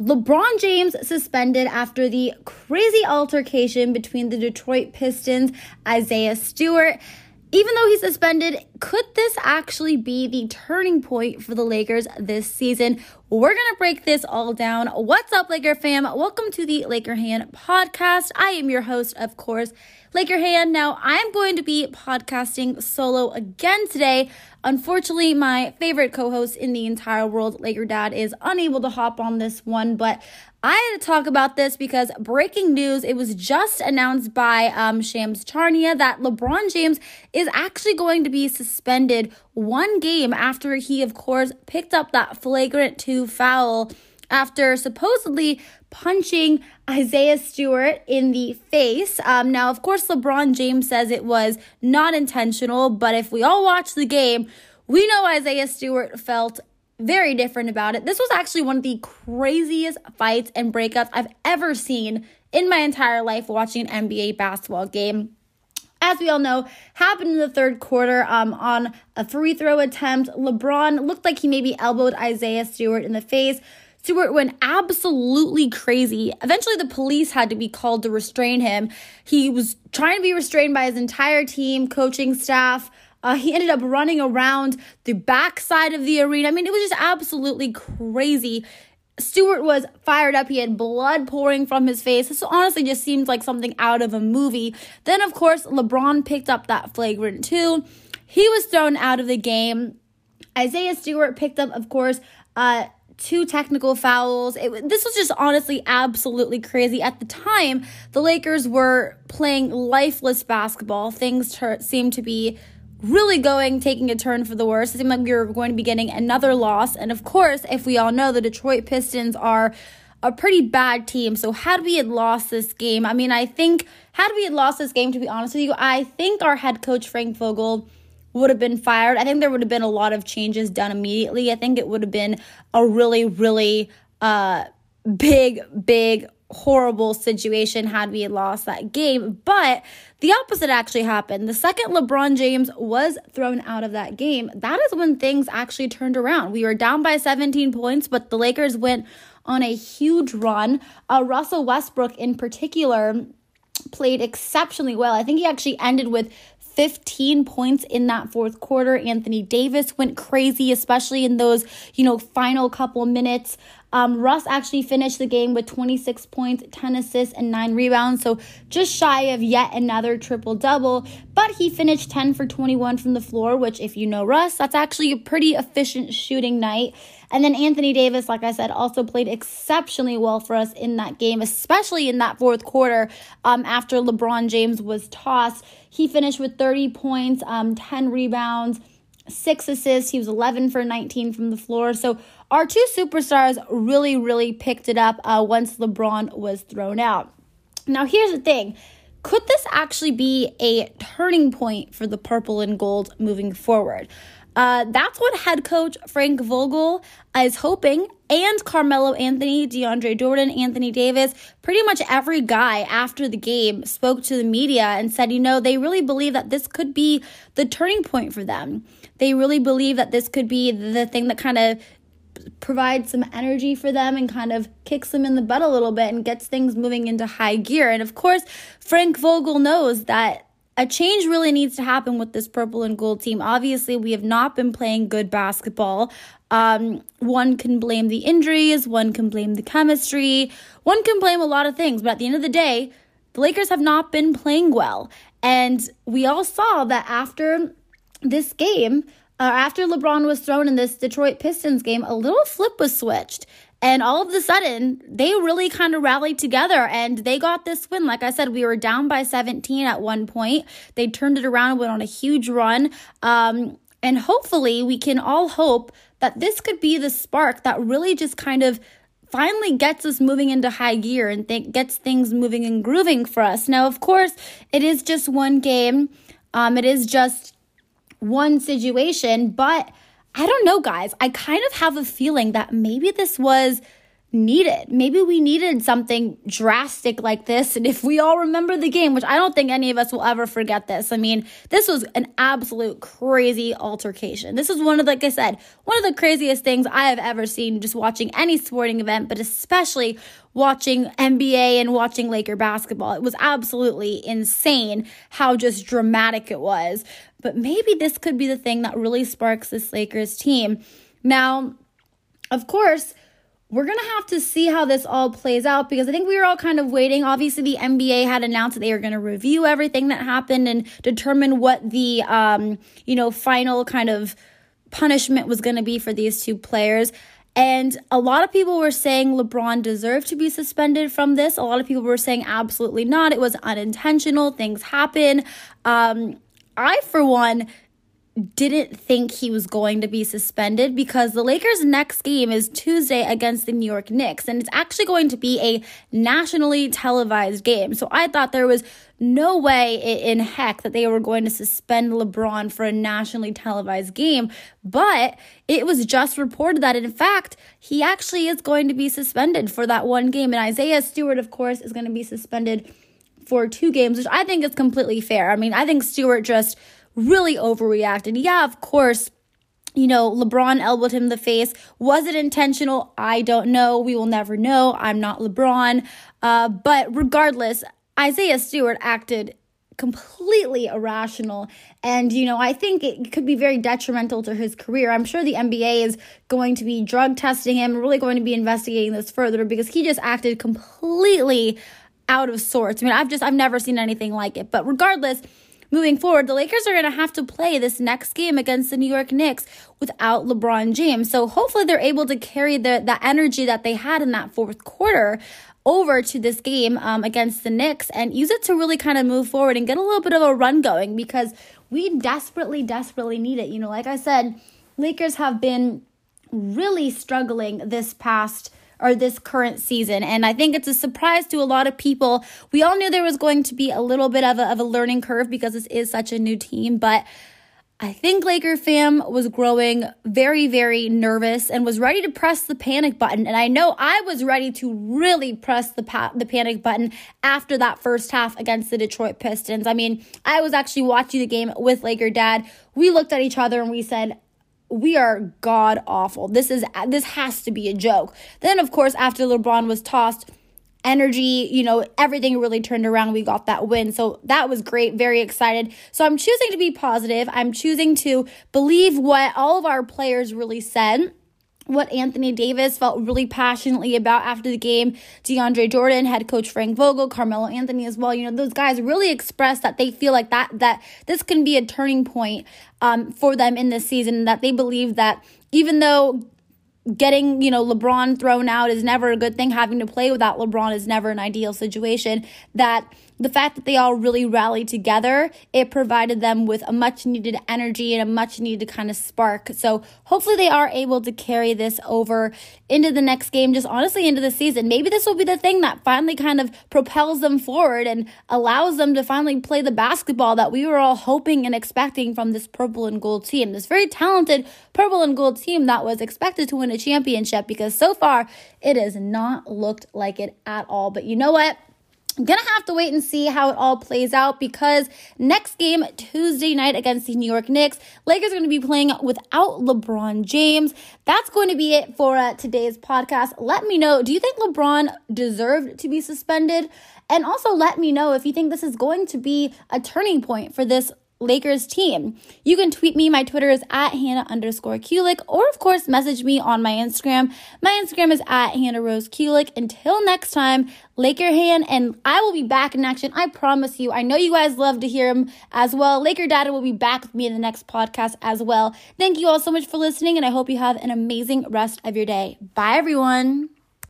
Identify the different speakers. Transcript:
Speaker 1: LeBron James suspended after the crazy altercation between the Detroit Pistons, Isaiah Stewart. Even though he's suspended, could this actually be the turning point for the Lakers this season? We're going to break this all down. What's up, Laker fam? Welcome to the Laker Han podcast. I am your host, of course, Laker Han. Now, I'm going to be podcasting solo again today. Unfortunately, my favorite co host in the entire world, Laker Dad, is unable to hop on this one, but I had to talk about this because breaking news, it was just announced by um, Shams Charania that LeBron James is actually going to be suspended one game after he, of course, picked up that flagrant two foul after supposedly punching Isaiah Stewart in the face. Um, now, of course, LeBron James says it was not intentional, but if we all watch the game, we know Isaiah Stewart felt very different about it. This was actually one of the craziest fights and breakups I've ever seen in my entire life watching an NBA basketball game as we all know, happened in the third quarter um, on a free throw attempt. LeBron looked like he maybe elbowed Isaiah Stewart in the face. Stewart went absolutely crazy. Eventually, the police had to be called to restrain him. He was trying to be restrained by his entire team, coaching staff. Uh, he ended up running around the backside of the arena. I mean, it was just absolutely crazy. Stewart was fired up. He had blood pouring from his face. This honestly just seemed like something out of a movie. Then, of course, LeBron picked up that flagrant two. He was thrown out of the game. Isaiah Stewart picked up, of course, uh, two technical fouls. It, this was just honestly absolutely crazy. At the time, the Lakers were playing lifeless basketball. Things ter- seemed to be really going, taking a turn for the worse. It seemed like we were going to be getting another loss. And of course, if we all know, the Detroit Pistons are a pretty bad team. So had we had lost this game, I mean, I think had we had lost this game, to be honest with you, I think our head coach Frank Vogel would have been fired. I think there would have been a lot of changes done immediately. I think it would have been a really, really uh, big, big horrible situation had we lost that game. But the opposite actually happened. The second LeBron James was thrown out of that game, that is when things actually turned around. We were down by 17 points, but the Lakers went on a huge run. Uh, Russell Westbrook, in particular, played exceptionally well. I think he actually ended with 15 points in that fourth quarter. Anthony Davis went crazy, especially in those, you know, final couple minutes. Um, Russ actually finished the game with 26 points, 10 assists, and 9 rebounds, so just shy of yet another triple double. But he finished 10 for 21 from the floor, which, if you know Russ, that's actually a pretty efficient shooting night. And then Anthony Davis, like I said, also played exceptionally well for us in that game, especially in that fourth quarter um, after LeBron James was tossed. He finished with 30 points, um, 10 rebounds six assists. He was 11 for 19 from the floor. So our two superstars really, really picked it up uh, once LeBron was thrown out. Now, here's the thing could this actually be a turning point for the purple and gold moving forward? Uh, that's what head coach Frank Vogel is hoping, and Carmelo Anthony, DeAndre Jordan, Anthony Davis, pretty much every guy after the game spoke to the media and said, you know, they really believe that this could be the turning point for them. They really believe that this could be the thing that kind of provides some energy for them and kind of kicks them in the butt a little bit and gets things moving into high gear. And of course, Frank Vogel knows that a change really needs to happen with this purple and gold team. Obviously, we have not been playing good basketball. Um, one can blame the injuries, one can blame the chemistry, one can blame a lot of things, but at the end of the day, the Lakers have not been playing well. And we all saw that after this game, uh, after LeBron was thrown in this Detroit Pistons game, a little flip was switched. And all of a sudden, they really kind of rallied together and they got this win. Like I said, we were down by 17 at one point. They turned it around and went on a huge run. Um, and hopefully, we can all hope that this could be the spark that really just kind of finally gets us moving into high gear and th- gets things moving and grooving for us. Now, of course, it is just one game. Um, it is just one situation, but I don't know, guys. I kind of have a feeling that maybe this was needed. Maybe we needed something drastic like this. And if we all remember the game, which I don't think any of us will ever forget this, I mean, this was an absolute crazy altercation. This is one of, like I said, one of the craziest things I have ever seen just watching any sporting event, but especially watching NBA and watching Laker basketball. It was absolutely insane how just dramatic it was. But maybe this could be the thing that really sparks this Lakers team. Now, of course, we're going to have to see how this all plays out because I think we were all kind of waiting. Obviously, the NBA had announced that they were going to review everything that happened and determine what the, um, you know, final kind of punishment was going to be for these two players. And a lot of people were saying LeBron deserved to be suspended from this. A lot of people were saying absolutely not. It was unintentional. Things happen. Um, I, for one, didn't think he was going to be suspended because the Lakers' next game is Tuesday against the New York Knicks, and it's actually going to be a nationally televised game. So I thought there was no way in heck that they were going to suspend LeBron for a nationally televised game. But it was just reported that, in fact, he actually is going to be suspended for that one game. And Isaiah Stewart, of course, is going to be suspended for two games, which I think is completely fair. I mean, I think Stewart just really overreacted. Yeah, of course, you know, LeBron elbowed him in the face. Was it intentional? I don't know. We will never know. I'm not LeBron. Uh, but regardless, Isaiah Stewart acted completely irrational. And, you know, I think it could be very detrimental to his career. I'm sure the NBA is going to be drug testing him, really going to be investigating this further because he just acted completely out of sorts. I mean, I've just, I've never seen anything like it. But regardless, moving forward, the Lakers are going to have to play this next game against the New York Knicks without LeBron James. So hopefully they're able to carry the, the energy that they had in that fourth quarter over to this game um, against the Knicks and use it to really kind of move forward and get a little bit of a run going because we desperately, desperately need it. You know, like I said, Lakers have been really struggling this past or this current season. And I think it's a surprise to a lot of people. We all knew there was going to be a little bit of a, of a learning curve because this is such a new team, but I think Laker fam was growing very, very nervous and was ready to press the panic button. And I know I was ready to really press the pa- the panic button after that first half against the Detroit Pistons. I mean, I was actually watching the game with Laker dad. We looked at each other and we said, we are god awful. This is this has to be a joke. Then of course after LeBron was tossed, energy, you know, everything really turned around. We got that win. So that was great. Very excited. So I'm choosing to be positive. I'm choosing to believe what all of our players really said what Anthony Davis felt really passionately about after the game. DeAndre Jordan, head coach Frank Vogel, Carmelo Anthony as well. You know, those guys really expressed that they feel like that that this can be a turning point um, for them in this season. That they believe that even though getting, you know, LeBron thrown out is never a good thing, having to play without LeBron is never an ideal situation. That the fact that they all really rallied together, it provided them with a much needed energy and a much needed kind of spark. So hopefully they are able to carry this over into the next game, just honestly into the season. Maybe this will be the thing that finally kind of propels them forward and allows them to finally play the basketball that we were all hoping and expecting from this purple and gold team. This very talented purple and gold team that was expected to win a championship because so far it has not looked like it at all. But you know what? Gonna have to wait and see how it all plays out because next game Tuesday night against the New York Knicks, Lakers are gonna be playing without LeBron James. That's going to be it for uh, today's podcast. Let me know. Do you think LeBron deserved to be suspended? And also let me know if you think this is going to be a turning point for this Lakers team. You can tweet me. My Twitter is at Hannah underscore Kulik, or of course, message me on my Instagram. My Instagram is at Hannah Rose Kulik. Until next time, Laker Han, and I will be back in action. I promise you. I know you guys love to hear him as well. Laker Dad will be back with me in the next podcast as well. Thank you all so much for listening, and I hope you have an amazing rest of your day. Bye, everyone.